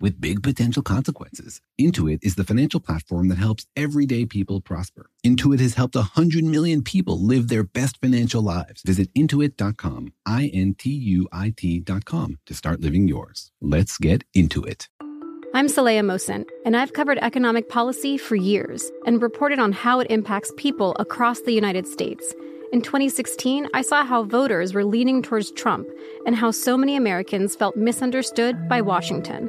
with big potential consequences. Intuit is the financial platform that helps everyday people prosper. Intuit has helped 100 million people live their best financial lives. Visit intuit.com, I N T U I T.com to start living yours. Let's get into it. I'm Saleha Mohsin, and I've covered economic policy for years and reported on how it impacts people across the United States. In 2016, I saw how voters were leaning towards Trump and how so many Americans felt misunderstood by Washington.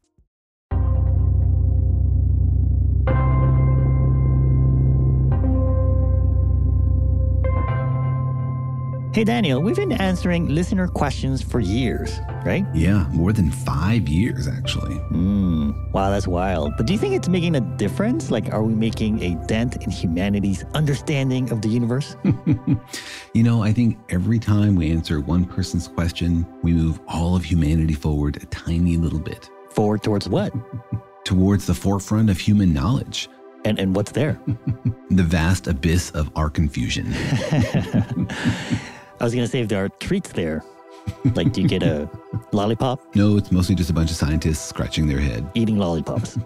Hey, Daniel, we've been answering listener questions for years, right? Yeah, more than five years, actually. Mm, wow, that's wild. But do you think it's making a difference? Like, are we making a dent in humanity's understanding of the universe? you know, I think every time we answer one person's question, we move all of humanity forward a tiny little bit. Forward towards what? towards the forefront of human knowledge. And, and what's there? the vast abyss of our confusion. I was going to say if there are treats there, like do you get a lollipop? No, it's mostly just a bunch of scientists scratching their head. Eating lollipops.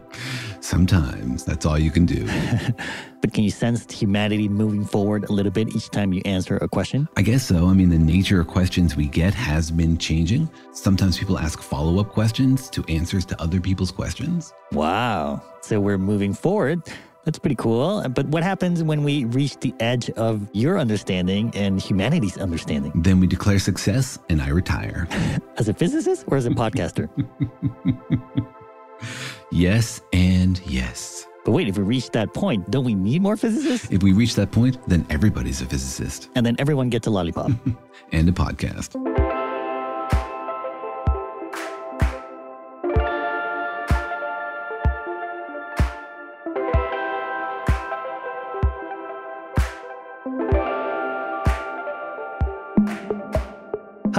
Sometimes that's all you can do. but can you sense humanity moving forward a little bit each time you answer a question? I guess so. I mean, the nature of questions we get has been changing. Sometimes people ask follow up questions to answers to other people's questions. Wow. So we're moving forward. That's pretty cool. But what happens when we reach the edge of your understanding and humanity's understanding? Then we declare success and I retire. as a physicist or as a podcaster? yes and yes. But wait, if we reach that point, don't we need more physicists? If we reach that point, then everybody's a physicist. And then everyone gets a lollipop. and a podcast.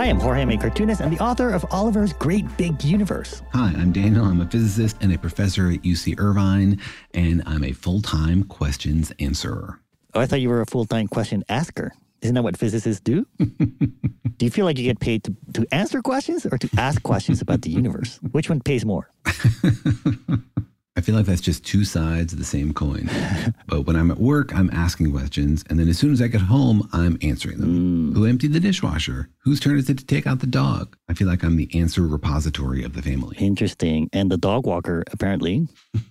Hi, I'm Jorge May Cartoonist and the author of Oliver's Great Big Universe. Hi, I'm Daniel. I'm a physicist and a professor at UC Irvine, and I'm a full time questions answerer. Oh, I thought you were a full time question asker. Isn't that what physicists do? do you feel like you get paid to, to answer questions or to ask questions about the universe? Which one pays more? I feel like that's just two sides of the same coin. but when I'm at work, I'm asking questions. And then as soon as I get home, I'm answering them. Mm. Who emptied the dishwasher? Whose turn is it to take out the dog? I feel like I'm the answer repository of the family. Interesting. And the dog walker, apparently.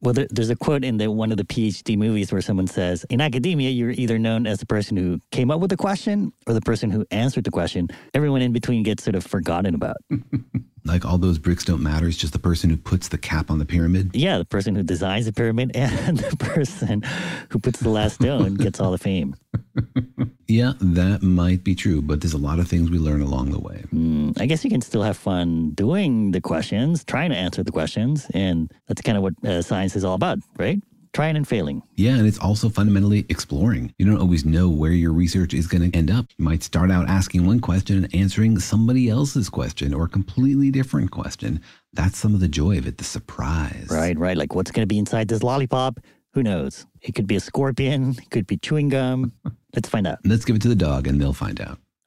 Well, there, there's a quote in the, one of the PhD movies where someone says, In academia, you're either known as the person who came up with the question or the person who answered the question. Everyone in between gets sort of forgotten about. like all those bricks don't matter. It's just the person who puts the cap on the pyramid. Yeah, the person who designs the pyramid and the person who puts the last stone gets all the fame. Yeah, that might be true, but there's a lot of things we learn along the way. Mm, I guess you can still have fun doing the questions, trying to answer the questions. And that's kind of what uh, science is all about, right? Trying and failing. Yeah, and it's also fundamentally exploring. You don't always know where your research is going to end up. You might start out asking one question and answering somebody else's question or a completely different question. That's some of the joy of it, the surprise. Right, right. Like what's going to be inside this lollipop? Who knows? It could be a scorpion, it could be chewing gum. Let's find out. Let's give it to the dog and they'll find out.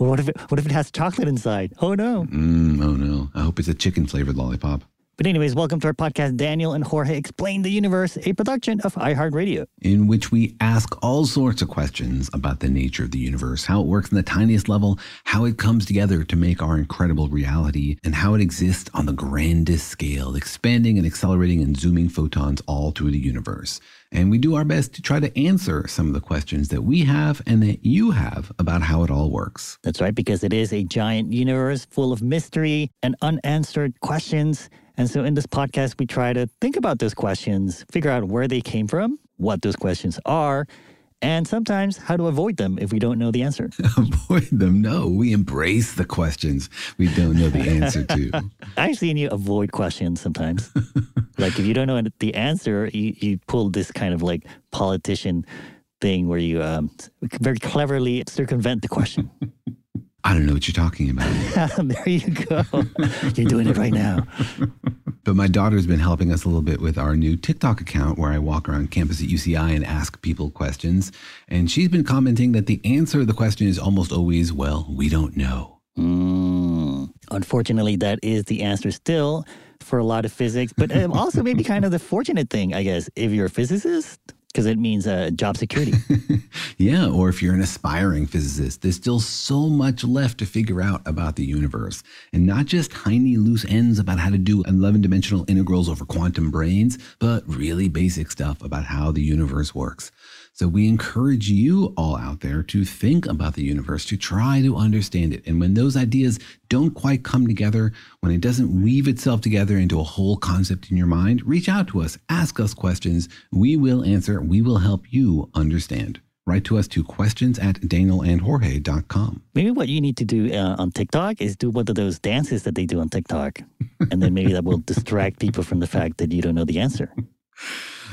well, what if it, what if it has chocolate inside? Oh no. Mm, oh no. I hope it's a chicken flavored lollipop. But, anyways, welcome to our podcast, Daniel and Jorge Explain the Universe, a production of iHeartRadio. In which we ask all sorts of questions about the nature of the universe, how it works in the tiniest level, how it comes together to make our incredible reality, and how it exists on the grandest scale, expanding and accelerating and zooming photons all through the universe. And we do our best to try to answer some of the questions that we have and that you have about how it all works. That's right, because it is a giant universe full of mystery and unanswered questions. And so in this podcast, we try to think about those questions, figure out where they came from, what those questions are, and sometimes how to avoid them if we don't know the answer. avoid them? No, we embrace the questions we don't know the answer to. I've seen you avoid questions sometimes. like if you don't know the answer, you, you pull this kind of like politician thing where you um, very cleverly circumvent the question. I don't know what you're talking about. there you go. You're doing it right now. But my daughter's been helping us a little bit with our new TikTok account where I walk around campus at UCI and ask people questions. And she's been commenting that the answer to the question is almost always, well, we don't know. Mm. Unfortunately, that is the answer still for a lot of physics, but um, also maybe kind of the fortunate thing, I guess, if you're a physicist, because it means uh, job security. yeah, or if you're an aspiring physicist, there's still so much left to figure out about the universe. And not just tiny loose ends about how to do 11 dimensional integrals over quantum brains, but really basic stuff about how the universe works. So we encourage you all out there to think about the universe, to try to understand it. And when those ideas don't quite come together, when it doesn't weave itself together into a whole concept in your mind, reach out to us, ask us questions. We will answer, we will help you understand. Write to us to questions at danielandjorge.com. Maybe what you need to do uh, on TikTok is do one of those dances that they do on TikTok. and then maybe that will distract people from the fact that you don't know the answer.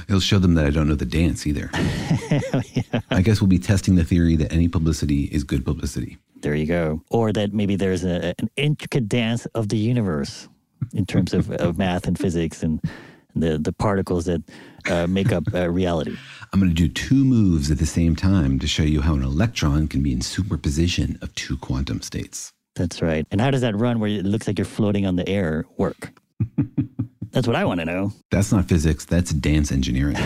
It'll show them that I don't know the dance either. yeah. I guess we'll be testing the theory that any publicity is good publicity. There you go. Or that maybe there's a, an intricate dance of the universe in terms of, of math and physics and the, the particles that uh, make up uh, reality. I'm going to do two moves at the same time to show you how an electron can be in superposition of two quantum states. That's right. And how does that run where it looks like you're floating on the air work? That's what I want to know. That's not physics, that's dance engineering.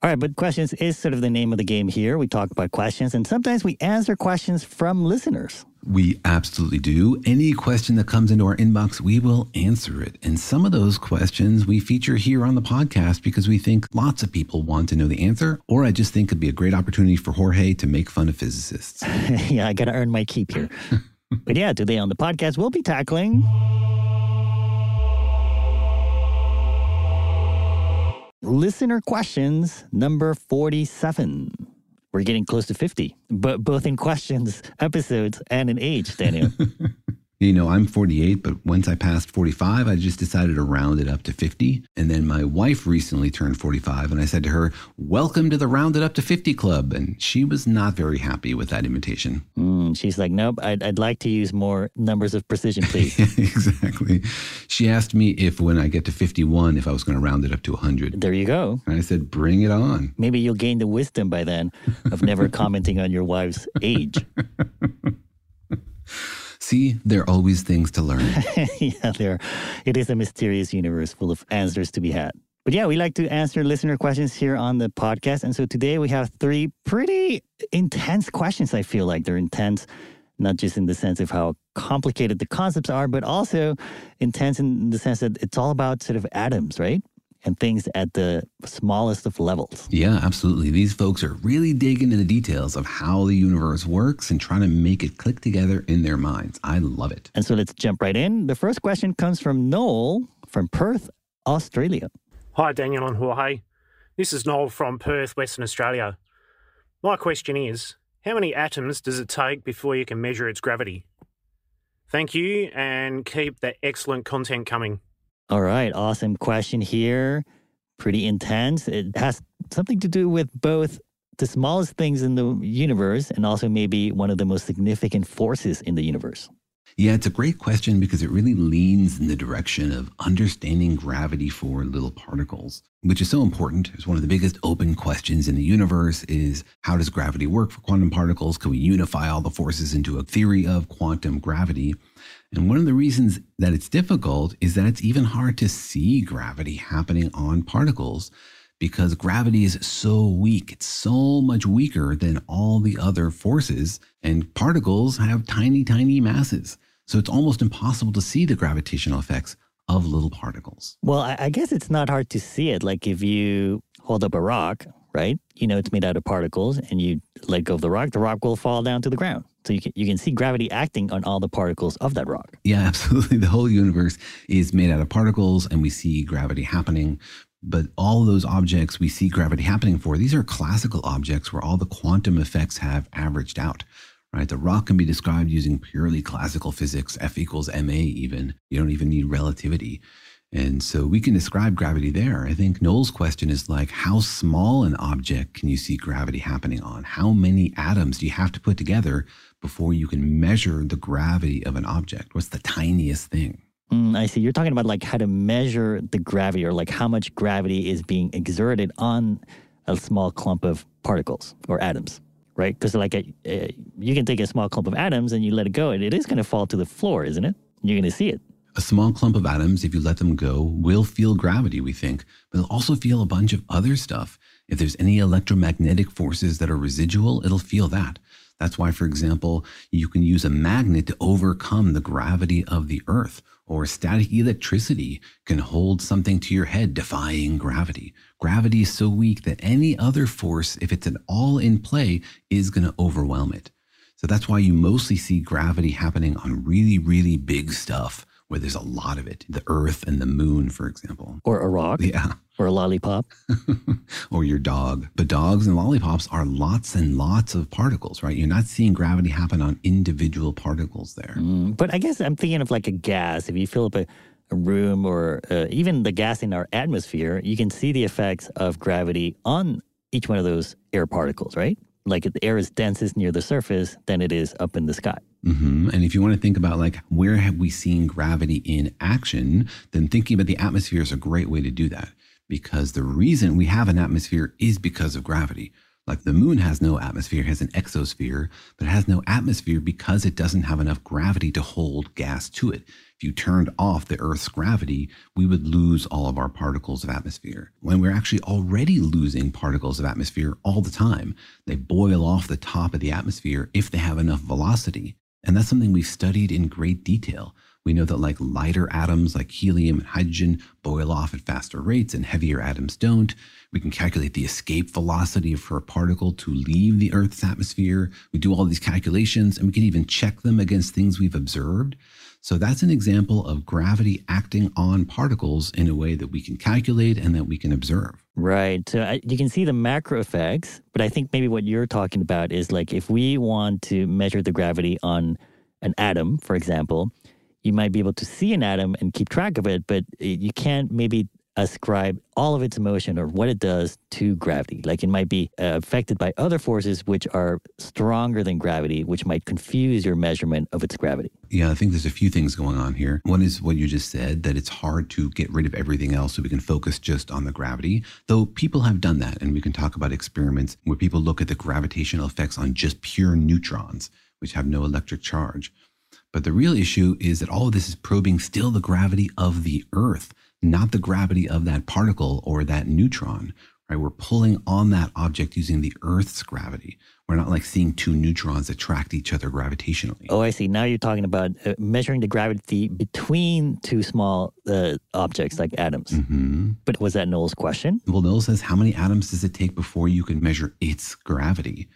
All right, but questions is sort of the name of the game here. We talk about questions, and sometimes we answer questions from listeners. We absolutely do. Any question that comes into our inbox, we will answer it. And some of those questions we feature here on the podcast because we think lots of people want to know the answer, or I just think it'd be a great opportunity for Jorge to make fun of physicists. yeah, I got to earn my keep here. but yeah, today on the podcast, we'll be tackling. Listener questions number 47. We're getting close to 50, but both in questions, episodes, and in age, Daniel. You know, I'm 48, but once I passed 45, I just decided to round it up to 50. And then my wife recently turned 45, and I said to her, Welcome to the Round It Up to 50 Club. And she was not very happy with that invitation. Mm, she's like, Nope, I'd, I'd like to use more numbers of precision, please. exactly. She asked me if when I get to 51, if I was going to round it up to 100. There you go. And I said, Bring it on. Maybe you'll gain the wisdom by then of never commenting on your wife's age. See, there are always things to learn. yeah, there. It is a mysterious universe full of answers to be had. But yeah, we like to answer listener questions here on the podcast. And so today we have three pretty intense questions. I feel like they're intense, not just in the sense of how complicated the concepts are, but also intense in the sense that it's all about sort of atoms, right? And things at the smallest of levels. Yeah, absolutely. These folks are really digging into the details of how the universe works and trying to make it click together in their minds. I love it. And so let's jump right in. The first question comes from Noel from Perth, Australia. Hi, Daniel and Jorge. This is Noel from Perth, Western Australia. My question is how many atoms does it take before you can measure its gravity? Thank you and keep the excellent content coming. All right, awesome question here. Pretty intense. It has something to do with both the smallest things in the universe and also maybe one of the most significant forces in the universe. Yeah, it's a great question because it really leans in the direction of understanding gravity for little particles, which is so important. It's one of the biggest open questions in the universe is how does gravity work for quantum particles? Can we unify all the forces into a theory of quantum gravity? And one of the reasons that it's difficult is that it's even hard to see gravity happening on particles because gravity is so weak. It's so much weaker than all the other forces, and particles have tiny, tiny masses. So it's almost impossible to see the gravitational effects of little particles. Well, I guess it's not hard to see it. Like if you hold up a rock, right? You know it's made out of particles, and you let go of the rock, the rock will fall down to the ground. So you can, you can see gravity acting on all the particles of that rock. Yeah, absolutely. The whole universe is made out of particles, and we see gravity happening. But all those objects we see gravity happening for, these are classical objects where all the quantum effects have averaged out right? The rock can be described using purely classical physics, F equals ma even. You don't even need relativity. And so we can describe gravity there. I think Noel's question is like, how small an object can you see gravity happening on? How many atoms do you have to put together before you can measure the gravity of an object? What's the tiniest thing? Mm, I see. You're talking about like how to measure the gravity or like how much gravity is being exerted on a small clump of particles or atoms right? Because like a, a, you can take a small clump of atoms and you let it go, and it is going to fall to the floor, isn't it? You're going to see it. A small clump of atoms, if you let them go, will feel gravity, we think, but they'll also feel a bunch of other stuff. If there's any electromagnetic forces that are residual, it'll feel that. That's why, for example, you can use a magnet to overcome the gravity of the Earth, or static electricity can hold something to your head, defying gravity. Gravity is so weak that any other force, if it's at all in play, is going to overwhelm it. So that's why you mostly see gravity happening on really, really big stuff where there's a lot of it. The Earth and the Moon, for example. Or a rock. Yeah. Or a lollipop. or your dog. But dogs and lollipops are lots and lots of particles, right? You're not seeing gravity happen on individual particles there. Mm, but I guess I'm thinking of like a gas. If you fill up a, a room or uh, even the gas in our atmosphere, you can see the effects of gravity on each one of those air particles, right? Like the air is densest near the surface than it is up in the sky. Mm-hmm. And if you want to think about like where have we seen gravity in action, then thinking about the atmosphere is a great way to do that. Because the reason we have an atmosphere is because of gravity. Like the moon has no atmosphere, has an exosphere, but it has no atmosphere because it doesn't have enough gravity to hold gas to it. If you turned off the Earth's gravity, we would lose all of our particles of atmosphere. When we're actually already losing particles of atmosphere all the time, they boil off the top of the atmosphere if they have enough velocity. And that's something we've studied in great detail. We know that like lighter atoms like helium and hydrogen boil off at faster rates and heavier atoms don't. We can calculate the escape velocity for a particle to leave the Earth's atmosphere. We do all these calculations and we can even check them against things we've observed. So that's an example of gravity acting on particles in a way that we can calculate and that we can observe. Right. So I, you can see the macro effects, but I think maybe what you're talking about is like if we want to measure the gravity on an atom, for example, you might be able to see an atom and keep track of it, but uh, you can't maybe ascribe all of its motion or what it does to gravity. Like it might be uh, affected by other forces which are stronger than gravity, which might confuse your measurement of its gravity. Yeah, I think there's a few things going on here. One is what you just said, that it's hard to get rid of everything else so we can focus just on the gravity. Though people have done that, and we can talk about experiments where people look at the gravitational effects on just pure neutrons, which have no electric charge. But the real issue is that all of this is probing still the gravity of the Earth not the gravity of that particle or that neutron, right? We're pulling on that object using the Earth's gravity. We're not like seeing two neutrons attract each other gravitationally. Oh, I see. Now you're talking about uh, measuring the gravity between two small uh, objects like atoms. Mm-hmm. But was that Noel's question? Well, Noel says, how many atoms does it take before you can measure its gravity?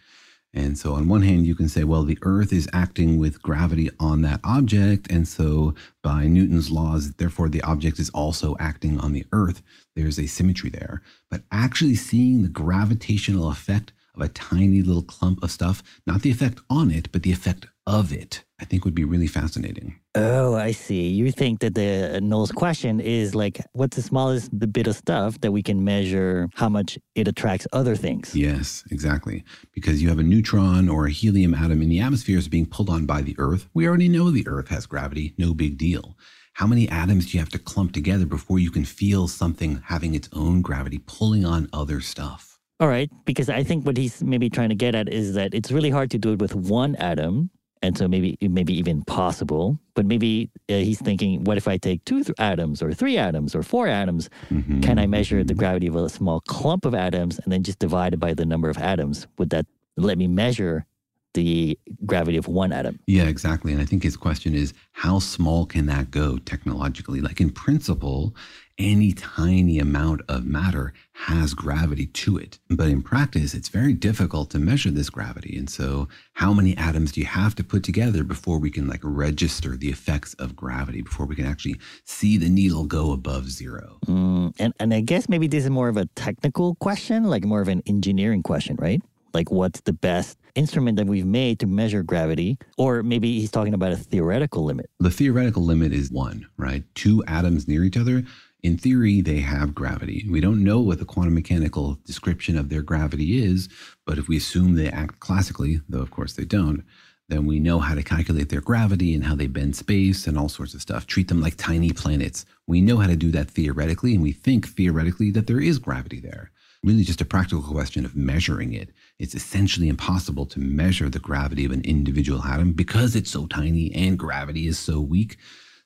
And so, on one hand, you can say, well, the Earth is acting with gravity on that object. And so, by Newton's laws, therefore, the object is also acting on the Earth. There's a symmetry there. But actually seeing the gravitational effect of a tiny little clump of stuff, not the effect on it, but the effect of it, I think would be really fascinating. Oh, I see. You think that the uh, Noel's question is like, what's the smallest bit of stuff that we can measure how much it attracts other things? Yes, exactly. Because you have a neutron or a helium atom in the atmosphere is being pulled on by the Earth. We already know the Earth has gravity, no big deal. How many atoms do you have to clump together before you can feel something having its own gravity pulling on other stuff? All right, because I think what he's maybe trying to get at is that it's really hard to do it with one atom and so maybe maybe even possible. But maybe uh, he's thinking, what if I take two th- atoms or three atoms or four atoms? Mm-hmm. Can I measure the gravity of a small clump of atoms and then just divide it by the number of atoms? Would that let me measure the gravity of one atom. Yeah, exactly. And I think his question is how small can that go technologically? Like in principle, any tiny amount of matter has gravity to it. But in practice, it's very difficult to measure this gravity. And so, how many atoms do you have to put together before we can like register the effects of gravity, before we can actually see the needle go above zero? Mm, and, and I guess maybe this is more of a technical question, like more of an engineering question, right? Like, what's the best instrument that we've made to measure gravity? Or maybe he's talking about a theoretical limit. The theoretical limit is one, right? Two atoms near each other. In theory, they have gravity. We don't know what the quantum mechanical description of their gravity is, but if we assume they act classically, though of course they don't, then we know how to calculate their gravity and how they bend space and all sorts of stuff. Treat them like tiny planets. We know how to do that theoretically, and we think theoretically that there is gravity there really just a practical question of measuring it. It's essentially impossible to measure the gravity of an individual atom because it's so tiny and gravity is so weak.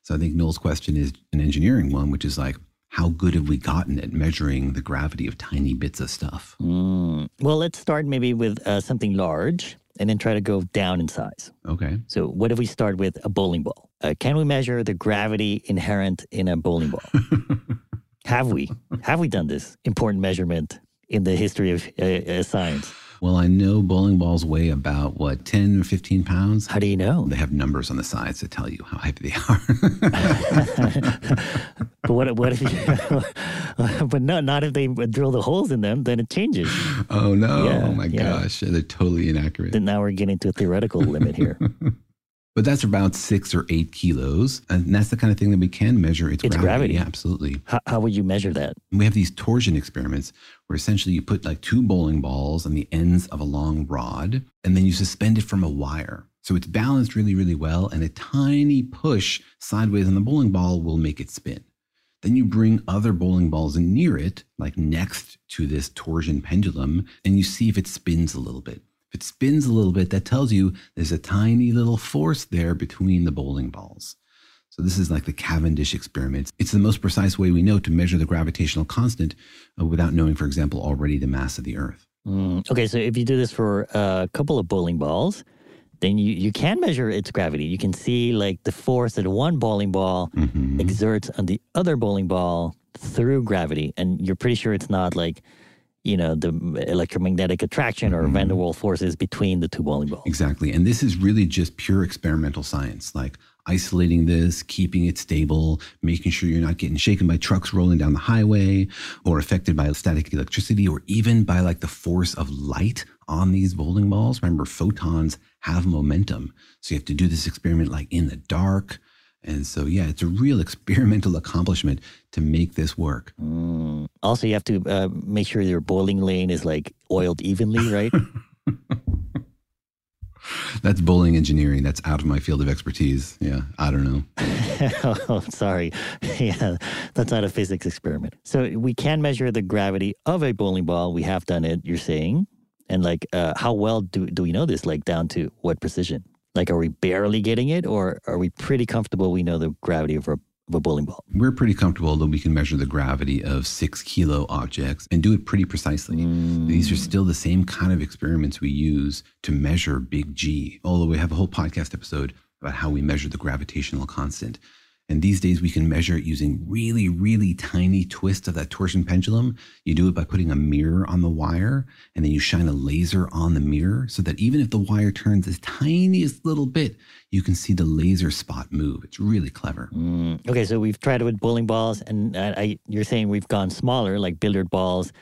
So I think Noel's question is an engineering one, which is like, how good have we gotten at measuring the gravity of tiny bits of stuff? Mm. Well, let's start maybe with uh, something large and then try to go down in size. Okay. So, what if we start with a bowling ball? Uh, can we measure the gravity inherent in a bowling ball? have we? Have we done this important measurement in the history of uh, uh, science? Well, I know bowling balls weigh about what, 10 or 15 pounds? How do you know? They have numbers on the sides to tell you how heavy they are. but what, what if you, but no, not if they drill the holes in them, then it changes. Oh, no. Yeah, oh, my yeah. gosh. They're totally inaccurate. Then now we're getting to a theoretical limit here. But that's about six or eight kilos. And that's the kind of thing that we can measure its, its gravity. gravity. absolutely. How, how, would you measure that? We have these torsion experiments where essentially you put like two bowling balls on the ends of a long rod, and then you suspend it from a wire. So it's balanced really, really well. And a tiny push sideways on the bowling ball will make it spin. Then you bring other bowling balls near it, like next to this torsion pendulum, and you see if it spins a little bit. If it spins a little bit, that tells you there's a tiny little force there between the bowling balls. So this is like the Cavendish experiment. It's the most precise way we know to measure the gravitational constant uh, without knowing, for example, already the mass of the Earth. Mm, okay, so if you do this for a couple of bowling balls, then you, you can measure its gravity. You can see like the force that one bowling ball mm-hmm. exerts on the other bowling ball through gravity. And you're pretty sure it's not like you know, the electromagnetic attraction or mm-hmm. van der Waals forces between the two bowling balls. Exactly. And this is really just pure experimental science, like isolating this, keeping it stable, making sure you're not getting shaken by trucks rolling down the highway or affected by static electricity or even by like the force of light on these bowling balls. Remember, photons have momentum. So you have to do this experiment like in the dark and so, yeah, it's a real experimental accomplishment to make this work. Mm. Also, you have to uh, make sure your bowling lane is like oiled evenly, right? That's bowling engineering. That's out of my field of expertise. Yeah, I don't know. oh, sorry. Yeah, that's not a physics experiment. So we can measure the gravity of a bowling ball. We have done it, you're saying. And like, uh, how well do, do we know this? Like, down to what precision? Like, are we barely getting it, or are we pretty comfortable we know the gravity of a, of a bowling ball? We're pretty comfortable that we can measure the gravity of six kilo objects and do it pretty precisely. Mm. These are still the same kind of experiments we use to measure big G, although we have a whole podcast episode about how we measure the gravitational constant. And these days we can measure it using really, really tiny twists of that torsion pendulum. You do it by putting a mirror on the wire and then you shine a laser on the mirror so that even if the wire turns the tiniest little bit, you can see the laser spot move. It's really clever. Mm. Okay, so we've tried it with bowling balls and I, you're saying we've gone smaller, like billiard balls.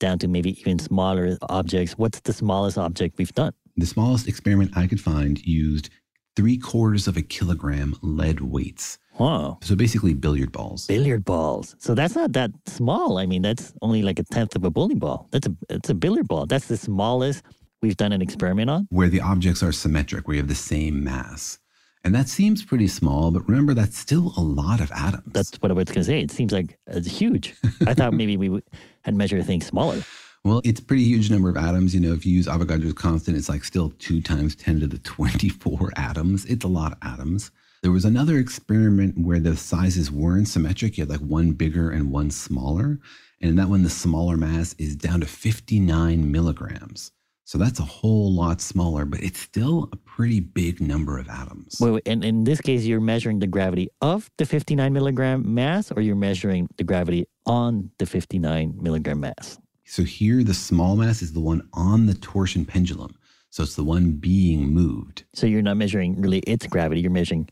down to maybe even smaller objects. What's the smallest object we've done? The smallest experiment I could find used three quarters of a kilogram lead weights. Wow. So basically, billiard balls. Billiard balls. So that's not that small. I mean, that's only like a tenth of a bowling ball. That's a it's a billiard ball. That's the smallest we've done an experiment on. Where the objects are symmetric, where you have the same mass. And that seems pretty small, but remember, that's still a lot of atoms. That's what I was going to say. It seems like it's huge. I thought maybe we had measured things smaller. Well, it's a pretty huge number of atoms. You know, if you use Avogadro's constant, it's like still 2 times 10 to the 24 atoms. It's a lot of atoms. There was another experiment where the sizes weren't symmetric. You had like one bigger and one smaller. And in that one, the smaller mass is down to 59 milligrams. So that's a whole lot smaller, but it's still a pretty big number of atoms. Wait, wait, and in this case, you're measuring the gravity of the 59 milligram mass, or you're measuring the gravity on the 59 milligram mass? So here, the small mass is the one on the torsion pendulum. So it's the one being moved. So you're not measuring really its gravity, you're measuring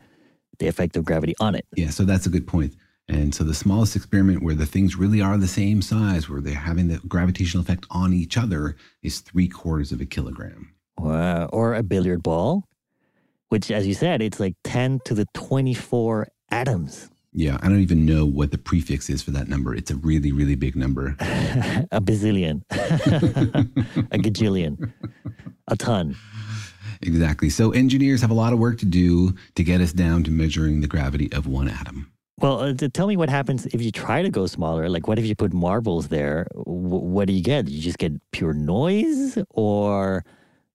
the effect of gravity on it. Yeah, so that's a good point. And so the smallest experiment where the things really are the same size, where they're having the gravitational effect on each other, is three quarters of a kilogram. Wow. Or a billiard ball, which, as you said, it's like 10 to the 24 atoms. Yeah, I don't even know what the prefix is for that number. It's a really, really big number. a bazillion, a gajillion, a ton. Exactly. So engineers have a lot of work to do to get us down to measuring the gravity of one atom. Well, uh, tell me what happens if you try to go smaller. Like, what if you put marbles there? W- what do you get? You just get pure noise, or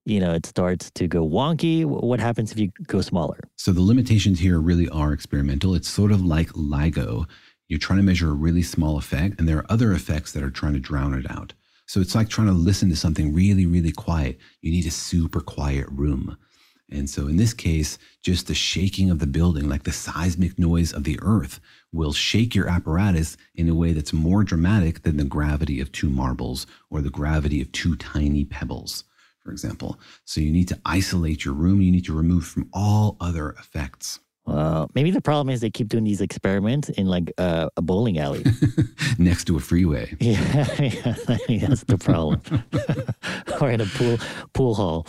you know, it starts to go wonky. What happens if you go smaller? So the limitations here really are experimental. It's sort of like LIGO. You're trying to measure a really small effect, and there are other effects that are trying to drown it out. So it's like trying to listen to something really, really quiet. You need a super quiet room. And so in this case, just the shaking of the building, like the seismic noise of the earth, will shake your apparatus in a way that's more dramatic than the gravity of two marbles or the gravity of two tiny pebbles, for example. So you need to isolate your room. You need to remove from all other effects. Well, maybe the problem is they keep doing these experiments in like uh, a bowling alley next to a freeway. Yeah, yeah that's the problem. or in a pool pool hall.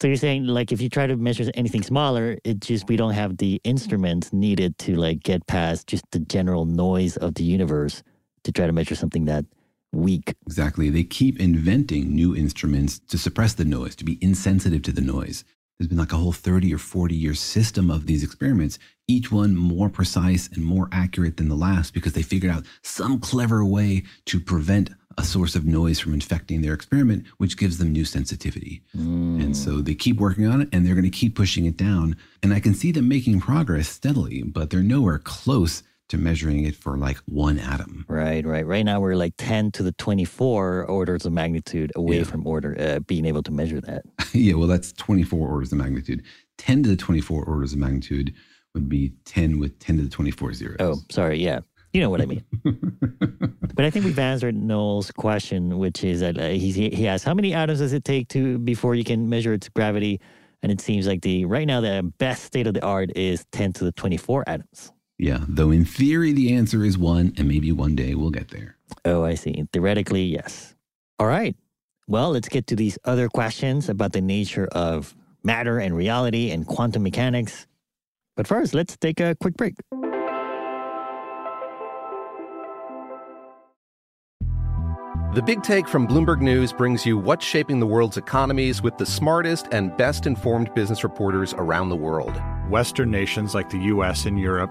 So you're saying like if you try to measure anything smaller, it just we don't have the instruments needed to like get past just the general noise of the universe to try to measure something that weak. Exactly. They keep inventing new instruments to suppress the noise, to be insensitive to the noise. There's been like a whole 30 or 40 year system of these experiments, each one more precise and more accurate than the last because they figured out some clever way to prevent a source of noise from infecting their experiment, which gives them new sensitivity. Mm. And so they keep working on it and they're going to keep pushing it down. And I can see them making progress steadily, but they're nowhere close to measuring it for like one atom. Right, right. Right now we're like 10 to the 24 orders of magnitude away yeah. from order uh, being able to measure that. yeah, well, that's 24 orders of magnitude. 10 to the 24 orders of magnitude would be 10 with 10 to the 24 zeros. Oh, sorry. Yeah. You know what I mean. but I think we've answered Noel's question, which is that uh, he, he asked, how many atoms does it take to before you can measure its gravity? And it seems like the right now the best state of the art is 10 to the 24 atoms. Yeah, though in theory the answer is one, and maybe one day we'll get there. Oh, I see. Theoretically, yes. All right. Well, let's get to these other questions about the nature of matter and reality and quantum mechanics. But first, let's take a quick break. The Big Take from Bloomberg News brings you what's shaping the world's economies with the smartest and best informed business reporters around the world. Western nations like the US and Europe.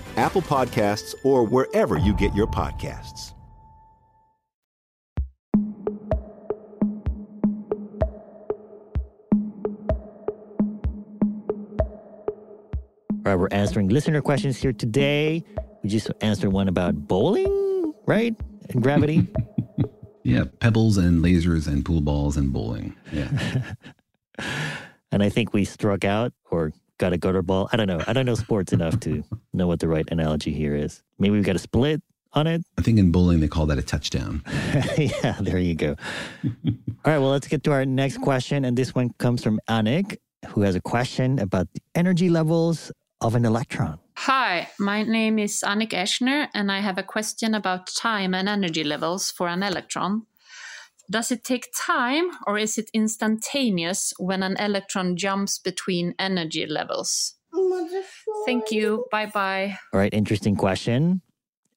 Apple Podcasts, or wherever you get your podcasts. All right, we're answering listener questions here today. We just answered one about bowling, right? And gravity. yeah, pebbles and lasers and pool balls and bowling. Yeah. and I think we struck out or got a gutter ball. I don't know. I don't know sports enough to know what the right analogy here is. Maybe we've got a split on it. I think in bowling they call that a touchdown. yeah, there you go. All right, well, let's get to our next question. And this one comes from Anik, who has a question about the energy levels of an electron. Hi, my name is Anik Eschner, and I have a question about time and energy levels for an electron. Does it take time or is it instantaneous when an electron jumps between energy levels? Thank you. Bye bye. All right, interesting question.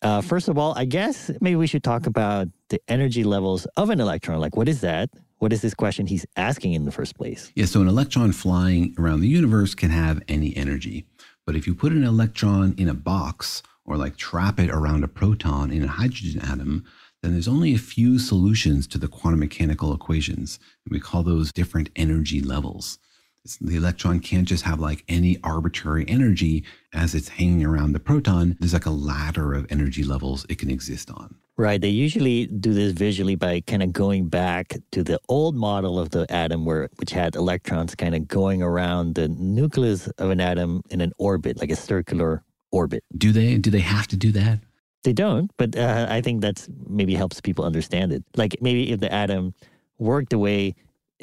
Uh, first of all, I guess maybe we should talk about the energy levels of an electron. Like, what is that? What is this question he's asking in the first place? Yeah, so an electron flying around the universe can have any energy. But if you put an electron in a box or like trap it around a proton in a hydrogen atom, then there's only a few solutions to the quantum mechanical equations. And we call those different energy levels. It's, the electron can't just have like any arbitrary energy as it's hanging around the proton. There's like a ladder of energy levels it can exist on. Right. They usually do this visually by kind of going back to the old model of the atom, where which had electrons kind of going around the nucleus of an atom in an orbit, like a circular orbit. Do they? Do they have to do that? They don't, but uh, I think that's maybe helps people understand it. Like maybe if the atom worked the way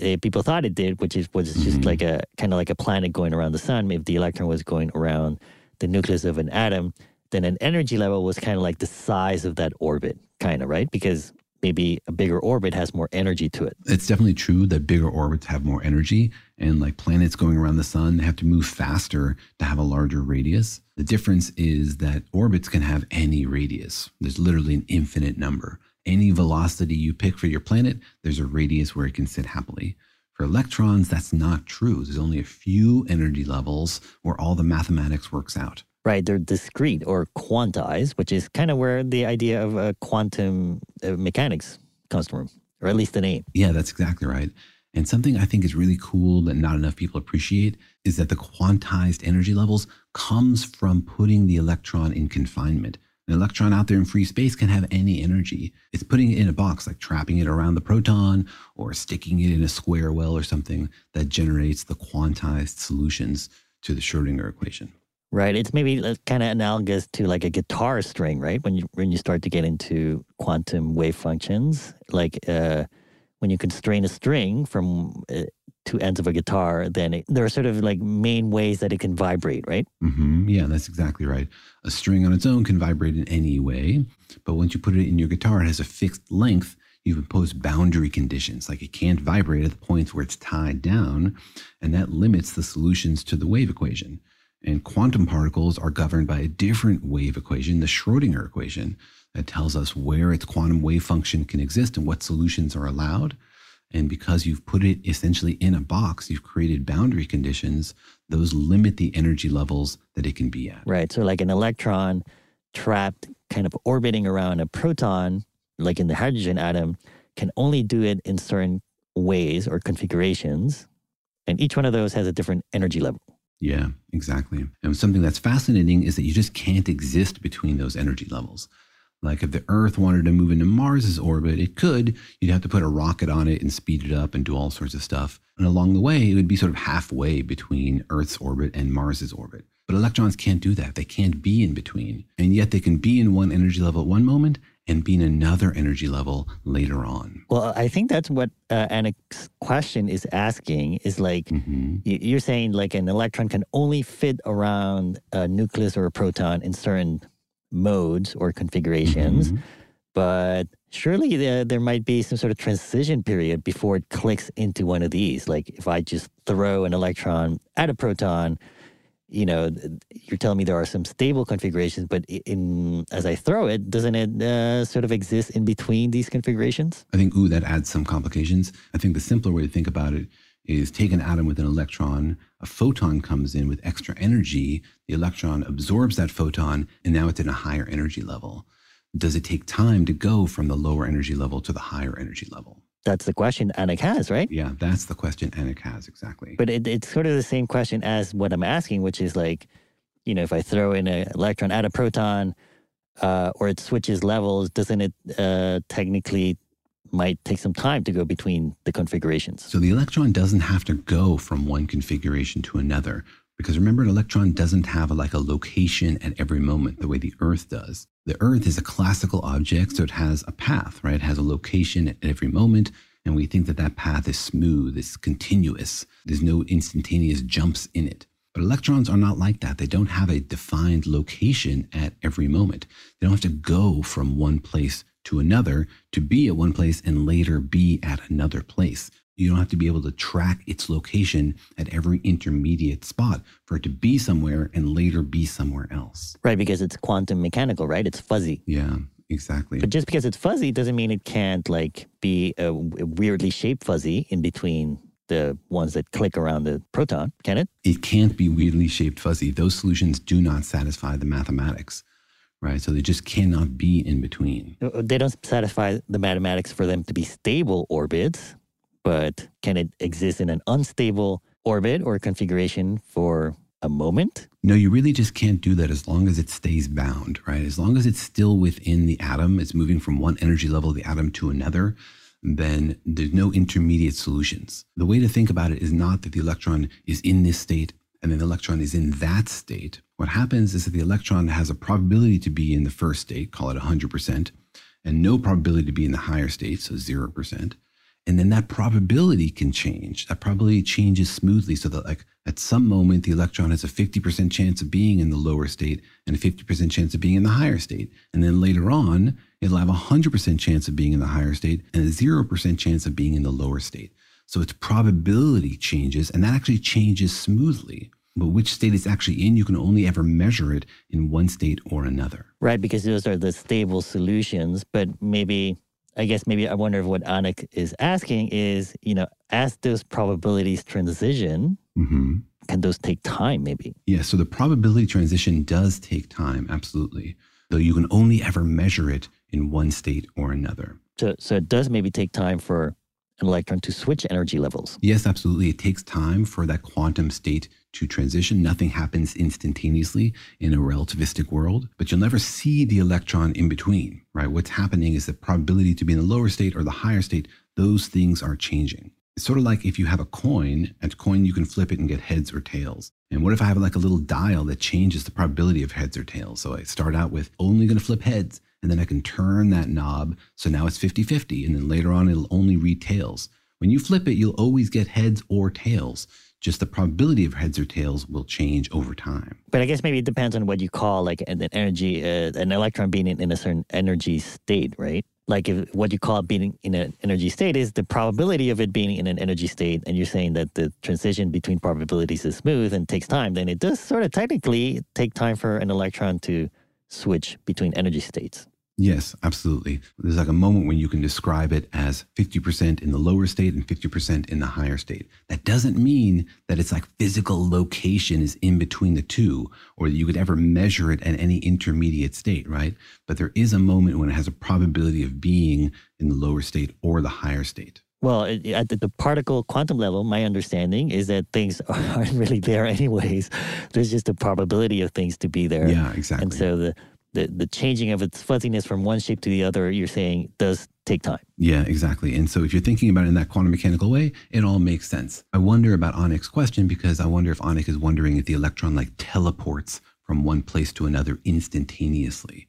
uh, people thought it did, which is was just mm-hmm. like a kind of like a planet going around the sun. If the electron was going around the nucleus of an atom, then an energy level was kind of like the size of that orbit, kind of, right? Because maybe a bigger orbit has more energy to it. It's definitely true that bigger orbits have more energy. And like planets going around the sun have to move faster to have a larger radius. The difference is that orbits can have any radius, there's literally an infinite number. Any velocity you pick for your planet, there's a radius where it can sit happily. For electrons, that's not true. There's only a few energy levels where all the mathematics works out. Right, they're discrete or quantized, which is kind of where the idea of uh, quantum uh, mechanics comes from, or at least the name. Yeah, that's exactly right. And something I think is really cool that not enough people appreciate is that the quantized energy levels comes from putting the electron in confinement. An electron out there in free space can have any energy. It's putting it in a box, like trapping it around the proton or sticking it in a square well or something that generates the quantized solutions to the Schrodinger equation. Right. It's maybe kind of analogous to like a guitar string, right? When you when you start to get into quantum wave functions, like uh, when you constrain a string from uh, two ends of a guitar, then it, there are sort of like main ways that it can vibrate, right? Mm-hmm. Yeah, that's exactly right. A string on its own can vibrate in any way, but once you put it in your guitar, it has a fixed length. You've imposed boundary conditions, like it can't vibrate at the points where it's tied down, and that limits the solutions to the wave equation. And quantum particles are governed by a different wave equation, the Schrodinger equation, that tells us where its quantum wave function can exist and what solutions are allowed. And because you've put it essentially in a box, you've created boundary conditions, those limit the energy levels that it can be at. Right. So, like an electron trapped kind of orbiting around a proton, like in the hydrogen atom, can only do it in certain ways or configurations. And each one of those has a different energy level. Yeah, exactly. And something that's fascinating is that you just can't exist between those energy levels. Like if the Earth wanted to move into Mars's orbit, it could. You'd have to put a rocket on it and speed it up and do all sorts of stuff. And along the way, it would be sort of halfway between Earth's orbit and Mars's orbit. But electrons can't do that. They can't be in between. And yet they can be in one energy level at one moment and being another energy level later on. Well, I think that's what uh, Annik's question is asking is like, mm-hmm. you're saying like an electron can only fit around a nucleus or a proton in certain modes or configurations. Mm-hmm. But surely there, there might be some sort of transition period before it clicks into one of these. Like if I just throw an electron at a proton, you know, you're telling me there are some stable configurations, but in as I throw it, doesn't it uh, sort of exist in between these configurations? I think, ooh, that adds some complications. I think the simpler way to think about it is take an atom with an electron, a photon comes in with extra energy, the electron absorbs that photon, and now it's in a higher energy level. Does it take time to go from the lower energy level to the higher energy level? That's the question Annik has, right? Yeah, that's the question Annik has, exactly. But it, it's sort of the same question as what I'm asking, which is like, you know, if I throw in an electron at a proton uh, or it switches levels, doesn't it uh, technically might take some time to go between the configurations? So the electron doesn't have to go from one configuration to another. Because remember, an electron doesn't have a, like a location at every moment the way the Earth does. The Earth is a classical object, so it has a path, right? It has a location at every moment. And we think that that path is smooth, it's continuous. There's no instantaneous jumps in it. But electrons are not like that. They don't have a defined location at every moment. They don't have to go from one place to another to be at one place and later be at another place. You don't have to be able to track its location at every intermediate spot for it to be somewhere and later be somewhere else. Right, because it's quantum mechanical, right? It's fuzzy. Yeah, exactly. But just because it's fuzzy doesn't mean it can't like be uh, a weirdly shaped fuzzy in between the ones that click around the proton, can it? It can't be weirdly shaped fuzzy. Those solutions do not satisfy the mathematics right? So they just cannot be in between. Uh, they don't satisfy the mathematics for them to be stable orbits but can it exist in an unstable orbit or configuration for a moment? No, you really just can't do that as long as it stays bound, right? As long as it's still within the atom, it's moving from one energy level of the atom to another, then there's no intermediate solutions. The way to think about it is not that the electron is in this state and then the electron is in that state. What happens is that the electron has a probability to be in the first state, call it 100%, and no probability to be in the higher state, so 0%. And then that probability can change. That probability changes smoothly so that, like, at some moment, the electron has a 50% chance of being in the lower state and a 50% chance of being in the higher state. And then later on, it'll have a 100% chance of being in the higher state and a 0% chance of being in the lower state. So its probability changes, and that actually changes smoothly. But which state it's actually in, you can only ever measure it in one state or another. Right, because those are the stable solutions. But maybe I guess maybe I wonder if what Anik is asking is, you know, as those probabilities transition, hmm can those take time maybe? Yeah, so the probability transition does take time, absolutely. Though you can only ever measure it in one state or another. So, so it does maybe take time for an electron to switch energy levels. Yes, absolutely. It takes time for that quantum state to transition. Nothing happens instantaneously in a relativistic world, but you'll never see the electron in between, right? What's happening is the probability to be in the lower state or the higher state, those things are changing. It's sort of like if you have a coin, at coin you can flip it and get heads or tails. And what if I have like a little dial that changes the probability of heads or tails? So I start out with only going to flip heads, and then I can turn that knob. So now it's 50 50. And then later on, it'll only read tails. When you flip it, you'll always get heads or tails. Just the probability of heads or tails will change over time. But I guess maybe it depends on what you call like an energy, uh, an electron being in, a certain energy state, right? Like if what you call being in an energy state is the probability of it being in an energy state, and you're saying that the transition between probabilities is smooth and takes time, then it does sort of technically take time for an electron to switch between energy states. Yes, absolutely. There's like a moment when you can describe it as 50% in the lower state and 50% in the higher state. That doesn't mean that it's like physical location is in between the two or that you could ever measure it at any intermediate state, right? But there is a moment when it has a probability of being in the lower state or the higher state. Well, at the, the particle quantum level, my understanding is that things aren't really there anyways. There's just a probability of things to be there. Yeah, exactly. And so the, the, the changing of its fuzziness from one shape to the other, you're saying does take time. Yeah, exactly. And so if you're thinking about it in that quantum mechanical way, it all makes sense. I wonder about Onik's question because I wonder if Onik is wondering if the electron like teleports from one place to another instantaneously.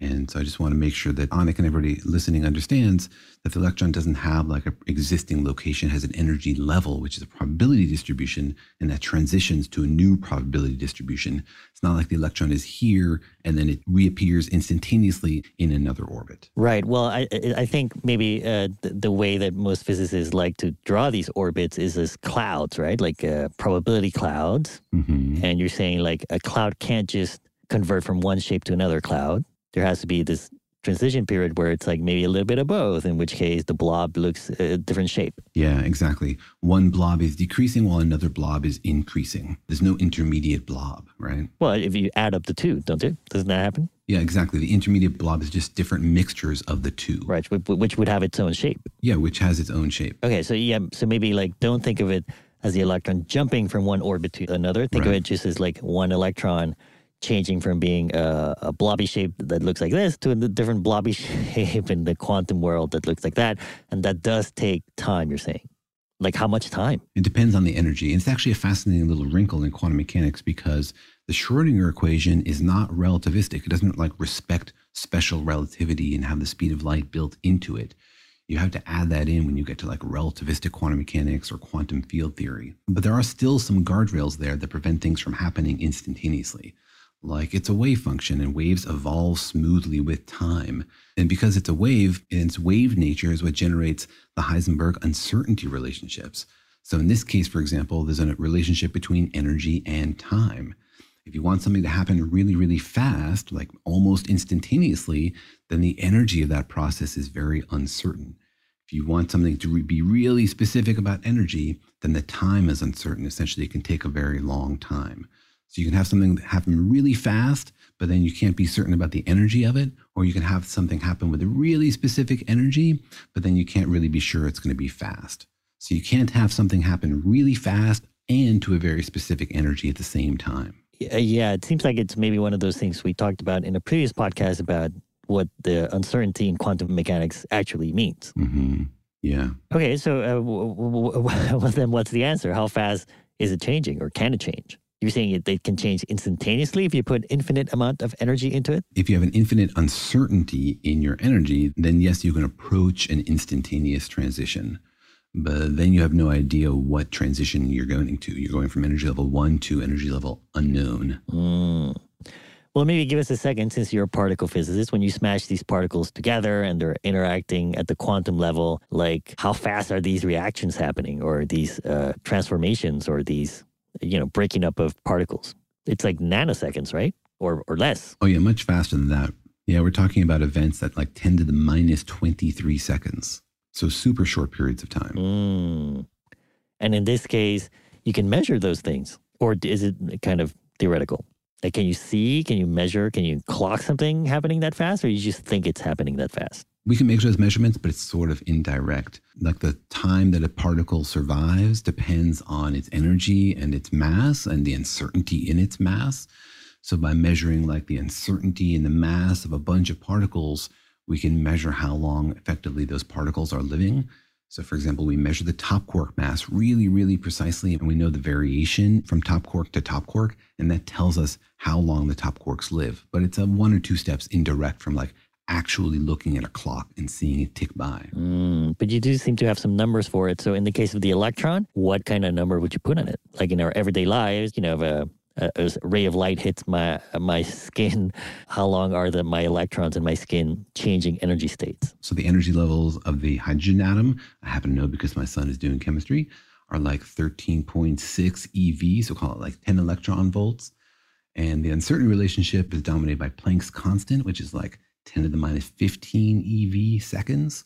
And so I just want to make sure that Anik and everybody listening understands that the electron doesn't have like an existing location, has an energy level, which is a probability distribution, and that transitions to a new probability distribution. It's not like the electron is here and then it reappears instantaneously in another orbit. Right. Well, I I think maybe uh, the, the way that most physicists like to draw these orbits is as clouds, right? Like uh, probability clouds. Mm-hmm. And you're saying like a cloud can't just convert from one shape to another cloud. There has to be this transition period where it's like maybe a little bit of both, in which case the blob looks a different shape. Yeah, exactly. One blob is decreasing while another blob is increasing. There's no intermediate blob, right? Well, if you add up the two, don't you? Doesn't that happen? Yeah, exactly. The intermediate blob is just different mixtures of the two. Right, which would have its own shape. Yeah, which has its own shape. Okay, so yeah, so maybe like don't think of it as the electron jumping from one orbit to another. Think of it just as like one electron changing from being a, a blobby shape that looks like this to a different blobby shape in the quantum world that looks like that. And that does take time, you're saying. Like how much time? It depends on the energy. It's actually a fascinating little wrinkle in quantum mechanics because the Schrodinger equation is not relativistic. It doesn't like respect special relativity and have the speed of light built into it. You have to add that in when you get to like relativistic quantum mechanics or quantum field theory. But there are still some guardrails there that prevent things from happening instantaneously. Like it's a wave function and waves evolve smoothly with time. And because it's a wave, its wave nature is what generates the Heisenberg uncertainty relationships. So in this case, for example, there's a relationship between energy and time. If you want something to happen really, really fast, like almost instantaneously, then the energy of that process is very uncertain. If you want something to be really specific about energy, then the time is uncertain. Essentially, it can take a very long time. So you can have something happen really fast, but then you can't be certain about the energy of it, or you can have something happen with a really specific energy, but then you can't really be sure it's going to be fast. So you can't have something happen really fast and to a very specific energy at the same time. Yeah, it seems like it's maybe one of those things we talked about in a previous podcast about what the uncertainty in quantum mechanics actually means. Mm-hmm. Yeah. Okay, so uh, w- w- w- well, then what's the answer? How fast is it changing or can it change? You're saying it, it can change instantaneously if you put infinite amount of energy into it? If you have an infinite uncertainty in your energy, then yes, you can approach an instantaneous transition. But then you have no idea what transition you're going to. You're going from energy level one to energy level unknown. Mm. Well, maybe give us a second since you're a particle physicist. When you smash these particles together and they're interacting at the quantum level, like how fast are these reactions happening or these uh, transformations or these, you know, breaking up of particles? It's like nanoseconds, right? Or, or less. Oh, yeah, much faster than that. Yeah, we're talking about events that like 10 to the minus 23 seconds. So super short periods of time. Mm. And in this case, you can measure those things. Or is it kind of theoretical? Like, can you see, can you measure, can you clock something happening that fast, or you just think it's happening that fast? We can make those measurements, but it's sort of indirect. Like the time that a particle survives depends on its energy and its mass and the uncertainty in its mass. So by measuring like the uncertainty in the mass of a bunch of particles, we can measure how long effectively those particles are living. So, for example, we measure the top quark mass really, really precisely, and we know the variation from top quark to top quark, and that tells us how long the top quarks live. But it's a one or two steps indirect from like actually looking at a clock and seeing it tick by. Mm, but you do seem to have some numbers for it. So, in the case of the electron, what kind of number would you put on it? Like in our everyday lives, you know, if a a, ray of light hits my my skin, how long are the my electrons in my skin changing energy states? So the energy levels of the hydrogen atom, I happen to know because my son is doing chemistry, are like 13.6 eV, so call it like 10 electron volts. And the uncertainty relationship is dominated by Planck's constant, which is like 10 to the minus 15 eV seconds.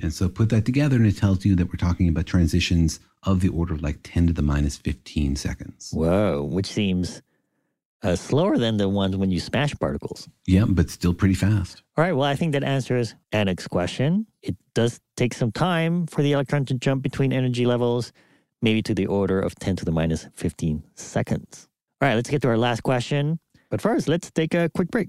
And so put that together and it tells you that we're talking about transitions of the order of like 10 to the minus 15 seconds. Whoa, which seems uh, slower than the ones when you smash particles. Yeah, but still pretty fast. All right, well, I think that answers Anik's question. It does take some time for the electron to jump between energy levels, maybe to the order of 10 to the minus 15 seconds. All right, let's get to our last question. But first, let's take a quick break.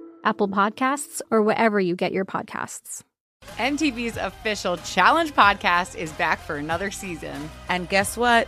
Apple Podcasts, or wherever you get your podcasts. MTV's official Challenge podcast is back for another season. And guess what?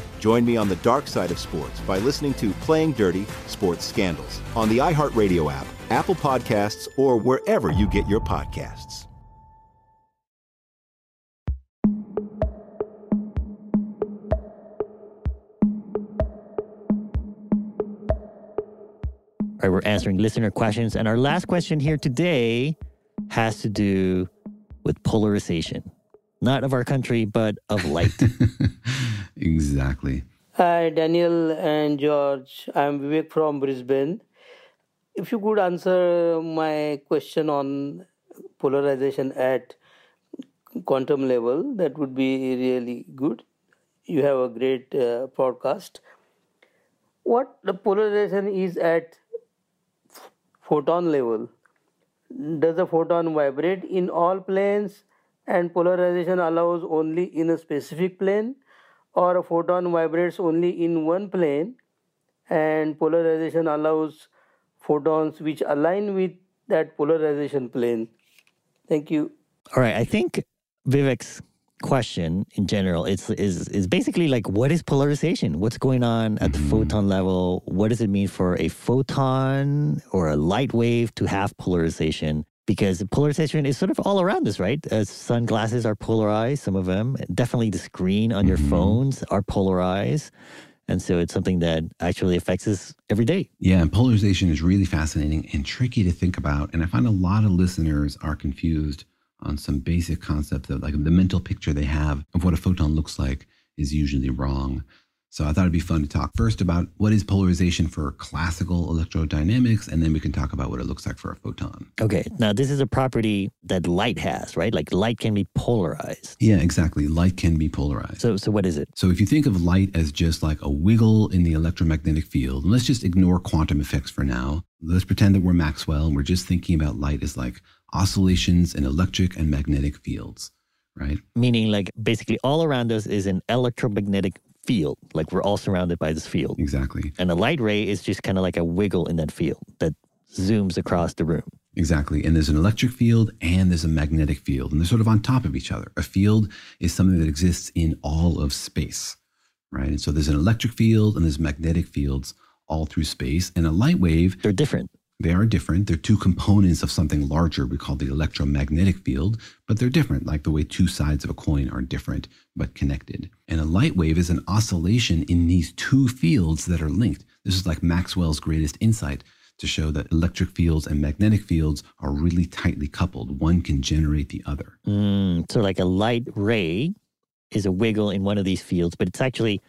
Join me on the dark side of sports by listening to Playing Dirty Sports Scandals on the iHeartRadio app, Apple Podcasts, or wherever you get your podcasts. All right, we're answering listener questions. And our last question here today has to do with polarization, not of our country, but of light. exactly. Hi, Daniel and George. I'm Vivek from Brisbane. If you could answer my question on polarization at quantum level, that would be really good. You have a great uh, podcast. What the polarization is at photon level? Does the photon vibrate in all planes and polarization allows only in a specific plane? Or a photon vibrates only in one plane and polarization allows photons which align with that polarization plane? Thank you. All right, I think Vivek's question in general is is is basically like what is polarization? What's going on at the mm-hmm. photon level? What does it mean for a photon or a light wave to have polarization? Because polarization is sort of all around us, right? Uh, sunglasses are polarized, some of them. Definitely the screen on your phones are polarized. And so it's something that actually affects us every day. Yeah, and polarization is really fascinating and tricky to think about. And I find a lot of listeners are confused on some basic concepts of like the mental picture they have of what a photon looks like is usually wrong. So I thought it'd be fun to talk first about what is polarization for classical electrodynamics, and then we can talk about what it looks like for a photon. Okay, now this is a property that light has, right? Like light can be polarized. Yeah, exactly. Light can be polarized. So, so what is it? So if you think of light as just like a wiggle in the electromagnetic field, let's just ignore quantum effects for now. Let's pretend that we're Maxwell and we're just thinking about light as like oscillations in electric and magnetic fields, right? Meaning, like basically all around us is an electromagnetic field. Like we're all surrounded by this field. Exactly. And a light ray is just kind of like a wiggle in that field that zooms across the room. Exactly. And there's an electric field and there's a magnetic field, and they're sort of on top of each other. A field is something that exists in all of space, right? And so there's an electric field and there's magnetic fields all through space. And a light wave, they're different. They are different. They're two components of something larger we call the electromagnetic field, but they're different, like the way two sides of a coin are different but connected. And a light wave is an oscillation in these two fields that are linked. This is like Maxwell's greatest insight to show that electric fields and magnetic fields are really tightly coupled. One can generate the other. Mm, so, like a light ray is a wiggle in one of these fields, but it's actually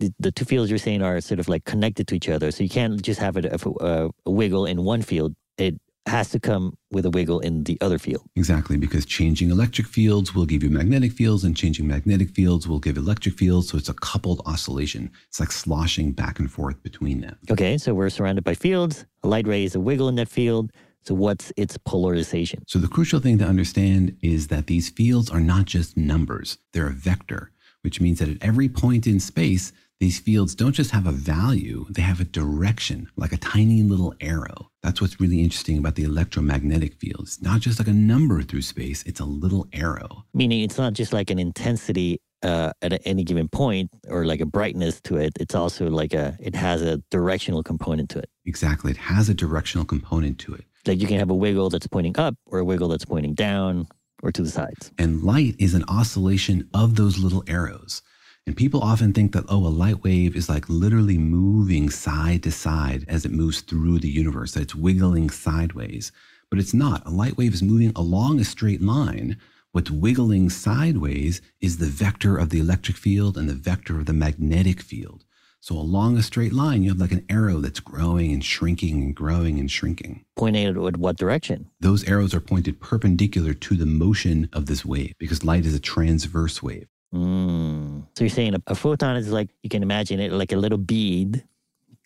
the, the two fields you're saying are sort of like connected to each other. So you can't just have a, a, a wiggle in one field. It has to come with a wiggle in the other field. Exactly, because changing electric fields will give you magnetic fields, and changing magnetic fields will give electric fields. So it's a coupled oscillation. It's like sloshing back and forth between them. Okay, so we're surrounded by fields. A light ray is a wiggle in that field. So what's its polarization? So the crucial thing to understand is that these fields are not just numbers, they're a vector, which means that at every point in space, these fields don't just have a value, they have a direction, like a tiny little arrow. That's what's really interesting about the electromagnetic field. It's not just like a number through space, it's a little arrow. Meaning it's not just like an intensity uh, at any given point or like a brightness to it. It's also like a, it has a directional component to it. Exactly. It has a directional component to it. Like you can have a wiggle that's pointing up or a wiggle that's pointing down or to the sides. And light is an oscillation of those little arrows. And people often think that, oh, a light wave is like literally moving side to side as it moves through the universe, that it's wiggling sideways. But it's not. A light wave is moving along a straight line. What's wiggling sideways is the vector of the electric field and the vector of the magnetic field. So along a straight line, you have like an arrow that's growing and shrinking and growing and shrinking. Pointing at what direction? Those arrows are pointed perpendicular to the motion of this wave because light is a transverse wave. Mm. So you're saying a, a, photon is like, you can imagine it like a little bead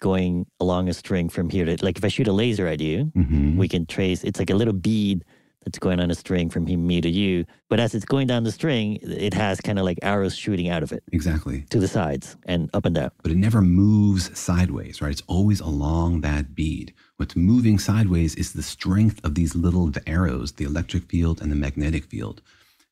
going along a string from here to, like if I shoot a laser at you, mm-hmm. we can trace, it's like a little bead that's going on a string from me to you. But as it's going down the string, it has kind of like arrows shooting out of it. Exactly. To the sides and up and down. But it never moves sideways, right? It's always along that bead. What's moving sideways is the strength of these little arrows, the electric field and the magnetic field.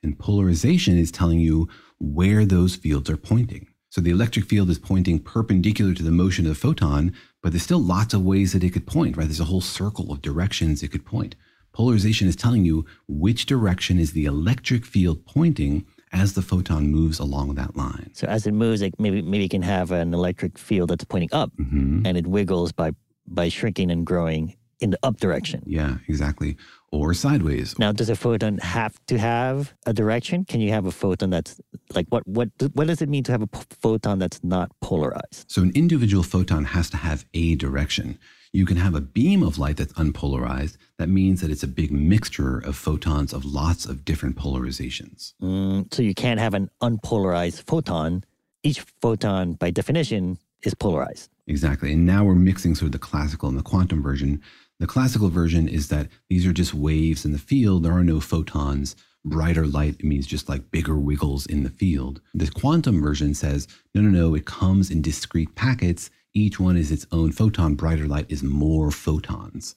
And polarization is telling you where those fields are pointing. So the electric field is pointing perpendicular to the motion of the photon, but there's still lots of ways that it could point, right? There's a whole circle of directions it could point. Polarization is telling you which direction is the electric field pointing as the photon moves along that line. So as it moves, like maybe maybe it can have an electric field that's pointing up, mm-hmm. and it wiggles by by shrinking and growing in the up direction. Yeah, exactly. Or sideways. Now, does a photon have to have a direction? Can you have a photon that's like what what what does it mean to have a photon that's not polarized? So an individual photon has to have a direction. You can have a beam of light that's unpolarized. That means that it's a big mixture of photons of lots of different polarizations. Mm, so you can't have an unpolarized photon. Each photon, by definition, is polarized. Exactly. And now we're mixing sort of the classical and the quantum version. The classical version is that these are just waves in the field. There are no photons. Brighter light means just like bigger wiggles in the field. The quantum version says, no, no, no, it comes in discrete packets. Each one is its own photon. Brighter light is more photons.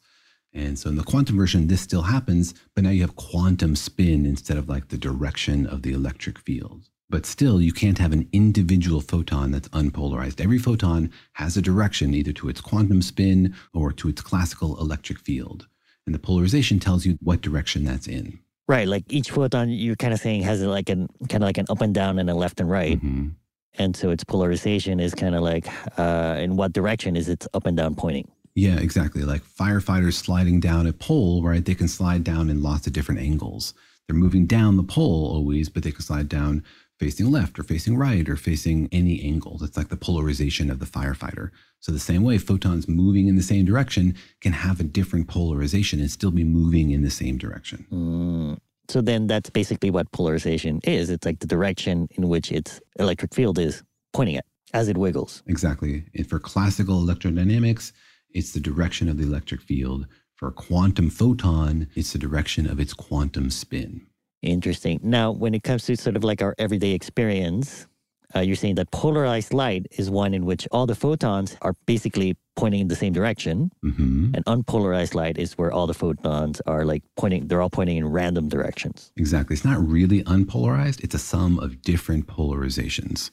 And so in the quantum version, this still happens, but now you have quantum spin instead of like the direction of the electric field. But still, you can't have an individual photon that's unpolarized. Every photon has a direction, either to its quantum spin or to its classical electric field. And the polarization tells you what direction that's in. Right. Like each photon, you're kind of saying has like an kind of like an up and down and a left and right. Mm-hmm. And so its polarization is kind of like uh, in what direction is its up and down pointing? Yeah, exactly. Like firefighters sliding down a pole, right? They can slide down in lots of different angles. They're moving down the pole always, but they can slide down facing left or facing right or facing any angle—it's like the polarization of the firefighter. So, the same way, photons moving in the same direction can have a different polarization and still be moving in the same direction. Mm. So, then that's basically what polarization is it's like the direction in which its electric field is pointing at as it wiggles. Exactly. And for classical electrodynamics, it's the direction of the electric field. For a quantum photon, it's the direction of its quantum spin. Interesting. Now, when it comes to sort of like our everyday experience, uh, you're saying that polarized light is one in which all the photons are basically pointing in the same direction, mm-hmm. and unpolarized light is where all the photons are like pointing. They're all pointing in random directions. Exactly. It's not really unpolarized. It's a sum of different polarizations.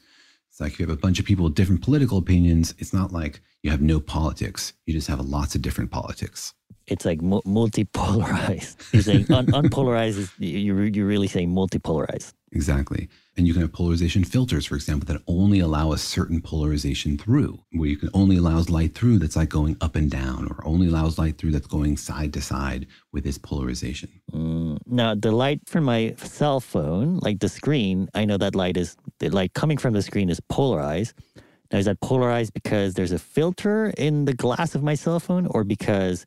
It's like you have a bunch of people with different political opinions, it's not like you have no politics. You just have lots of different politics it's like mu- multipolarized. You're saying un- unpolarized is you're, you're really saying multipolarized. Exactly. And you can have polarization filters, for example, that only allow a certain polarization through, where you can only allows light through that's like going up and down, or only allows light through that's going side to side with its polarization. Mm. Now, the light from my cell phone, like the screen, I know that light is the light coming from the screen is polarized. Now, is that polarized because there's a filter in the glass of my cell phone, or because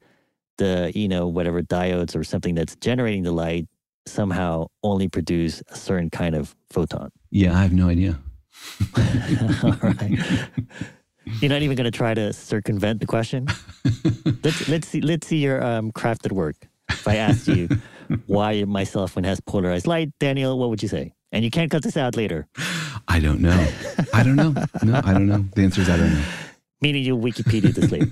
the you know whatever diodes or something that's generating the light somehow only produce a certain kind of photon. Yeah, I have no idea. All right. You're not even going to try to circumvent the question. let's let's see let's see your um, crafted work. If I asked you why my cell phone has polarized light, Daniel, what would you say? And you can't cut this out later. I don't know. I don't know. No, I don't know. The answer is I don't know. Meaning you Wikipedia this later.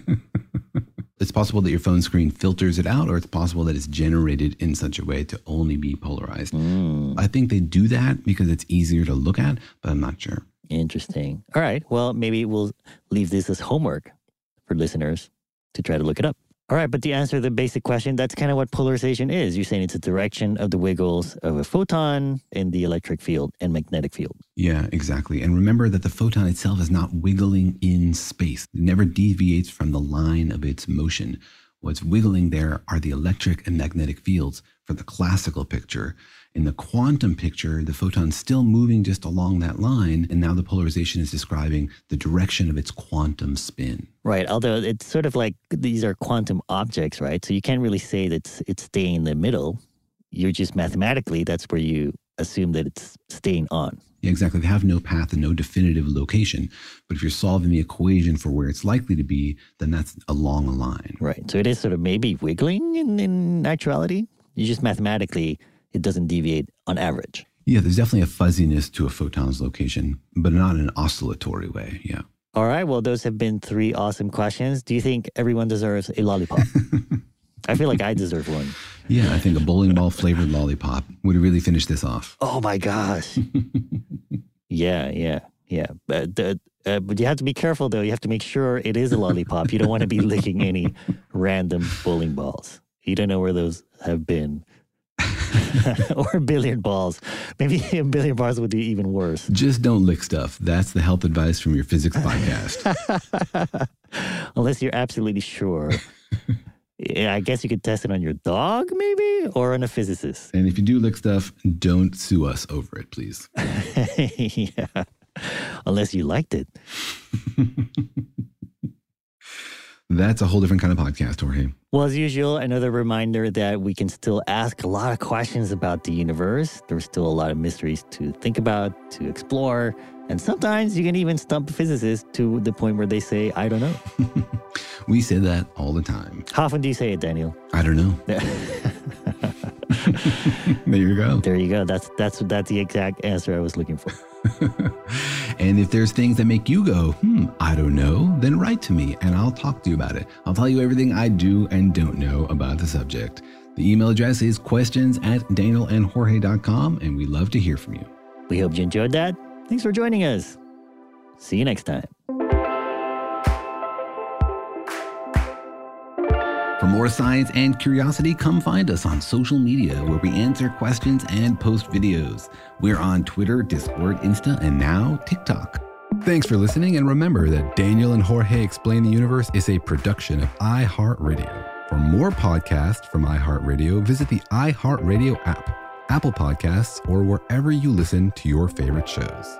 It's possible that your phone screen filters it out, or it's possible that it's generated in such a way to only be polarized. Mm. I think they do that because it's easier to look at, but I'm not sure. Interesting. All right. Well, maybe we'll leave this as homework for listeners to try to look it up. All right, but to answer the basic question, that's kind of what polarization is. You're saying it's a direction of the wiggles of a photon in the electric field and magnetic field. Yeah, exactly. And remember that the photon itself is not wiggling in space, it never deviates from the line of its motion. What's wiggling there are the electric and magnetic fields for the classical picture. In the quantum picture, the photon's still moving just along that line, and now the polarization is describing the direction of its quantum spin. Right. Although it's sort of like these are quantum objects, right? So you can't really say that it's, it's staying in the middle. You're just mathematically, that's where you assume that it's staying on. Yeah, exactly. They have no path and no definitive location. But if you're solving the equation for where it's likely to be, then that's along a line. Right. So it is sort of maybe wiggling in, in actuality You just mathematically, it doesn't deviate on average. Yeah, there's definitely a fuzziness to a photon's location, but not in an oscillatory way. Yeah. All right. Well, those have been three awesome questions. Do you think everyone deserves a lollipop? I feel like I deserve one. Yeah, I think a bowling ball flavored lollipop would really finish this off. Oh my gosh. yeah, yeah, yeah. But, uh, uh, but you have to be careful though. You have to make sure it is a lollipop. You don't want to be licking any random bowling balls. You don't know where those have been. or billiard balls. Maybe a billiard balls would be even worse. Just don't lick stuff. That's the health advice from your physics podcast. Unless you're absolutely sure. Yeah, I guess you could test it on your dog, maybe, or on a physicist. And if you do lick stuff, don't sue us over it, please. yeah. Unless you liked it. That's a whole different kind of podcast, Jorge. Well, as usual, another reminder that we can still ask a lot of questions about the universe. There's still a lot of mysteries to think about, to explore. And sometimes you can even stump physicists to the point where they say, I don't know. we say that all the time. How often do you say it, Daniel? I don't know. there you go. There you go. That's that's that's the exact answer I was looking for. and if there's things that make you go, hmm, I don't know, then write to me and I'll talk to you about it. I'll tell you everything I do and don't know about the subject. The email address is questions at danielandjorge.com, and we love to hear from you. We hope you enjoyed that. Thanks for joining us. See you next time. For more science and curiosity, come find us on social media where we answer questions and post videos. We're on Twitter, Discord, Insta, and now TikTok. Thanks for listening, and remember that Daniel and Jorge Explain the Universe is a production of iHeartRadio. For more podcasts from iHeartRadio, visit the iHeartRadio app, Apple Podcasts, or wherever you listen to your favorite shows.